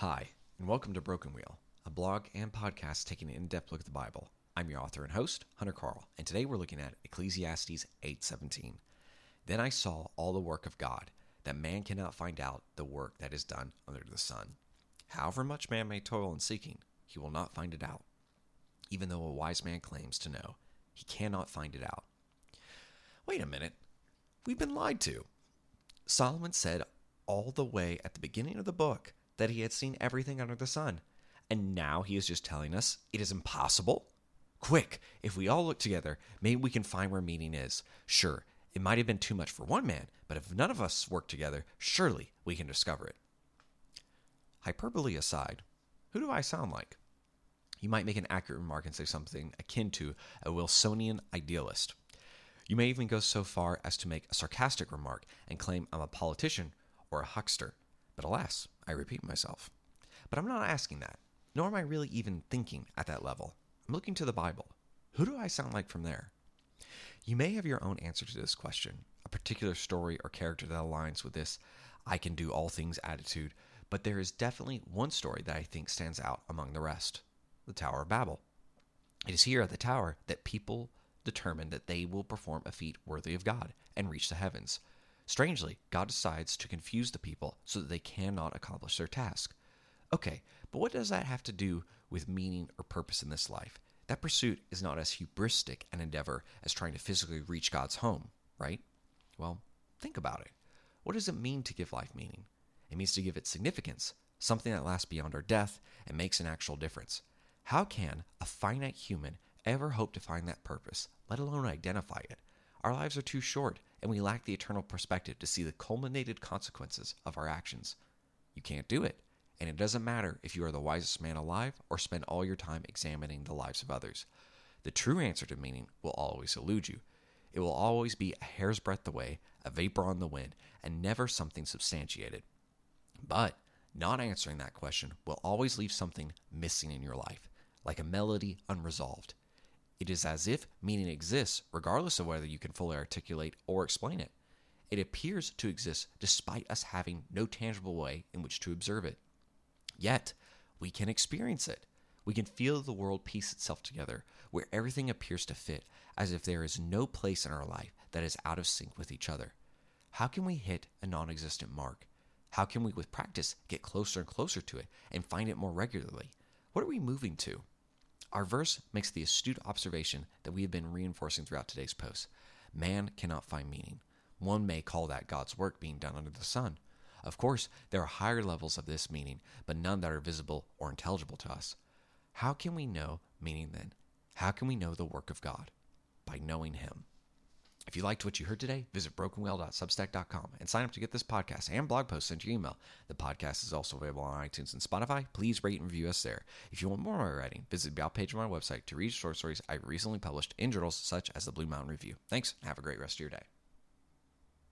Hi, and welcome to Broken Whale, a blog and podcast taking an in-depth look at the Bible. I'm your author and host, Hunter Carl, and today we're looking at Ecclesiastes 8:17. Then I saw all the work of God, that man cannot find out the work that is done under the sun. However much man may toil in seeking, he will not find it out. Even though a wise man claims to know, he cannot find it out. Wait a minute. We've been lied to. Solomon said all the way at the beginning of the book that he had seen everything under the sun. And now he is just telling us it is impossible? Quick, if we all look together, maybe we can find where meaning is. Sure, it might have been too much for one man, but if none of us work together, surely we can discover it. Hyperbole aside, who do I sound like? You might make an accurate remark and say something akin to a Wilsonian idealist. You may even go so far as to make a sarcastic remark and claim I'm a politician or a huckster. But alas, I repeat myself. But I'm not asking that, nor am I really even thinking at that level. I'm looking to the Bible. Who do I sound like from there? You may have your own answer to this question, a particular story or character that aligns with this I can do all things attitude, but there is definitely one story that I think stands out among the rest the Tower of Babel. It is here at the tower that people determine that they will perform a feat worthy of God and reach the heavens. Strangely, God decides to confuse the people so that they cannot accomplish their task. Okay, but what does that have to do with meaning or purpose in this life? That pursuit is not as hubristic an endeavor as trying to physically reach God's home, right? Well, think about it. What does it mean to give life meaning? It means to give it significance, something that lasts beyond our death and makes an actual difference. How can a finite human ever hope to find that purpose, let alone identify it? Our lives are too short, and we lack the eternal perspective to see the culminated consequences of our actions. You can't do it, and it doesn't matter if you are the wisest man alive or spend all your time examining the lives of others. The true answer to meaning will always elude you. It will always be a hair's breadth away, a vapor on the wind, and never something substantiated. But not answering that question will always leave something missing in your life, like a melody unresolved. It is as if meaning exists regardless of whether you can fully articulate or explain it. It appears to exist despite us having no tangible way in which to observe it. Yet, we can experience it. We can feel the world piece itself together, where everything appears to fit, as if there is no place in our life that is out of sync with each other. How can we hit a non existent mark? How can we, with practice, get closer and closer to it and find it more regularly? What are we moving to? Our verse makes the astute observation that we have been reinforcing throughout today's post. Man cannot find meaning. One may call that God's work being done under the sun. Of course, there are higher levels of this meaning, but none that are visible or intelligible to us. How can we know meaning then? How can we know the work of God? By knowing Him. If you liked what you heard today, visit brokenwhale.substack.com and sign up to get this podcast and blog posts sent to your email. The podcast is also available on iTunes and Spotify. Please rate and review us there. If you want more of my writing, visit the about page of my website to read short stories I recently published in journals such as the Blue Mountain Review. Thanks, have a great rest of your day.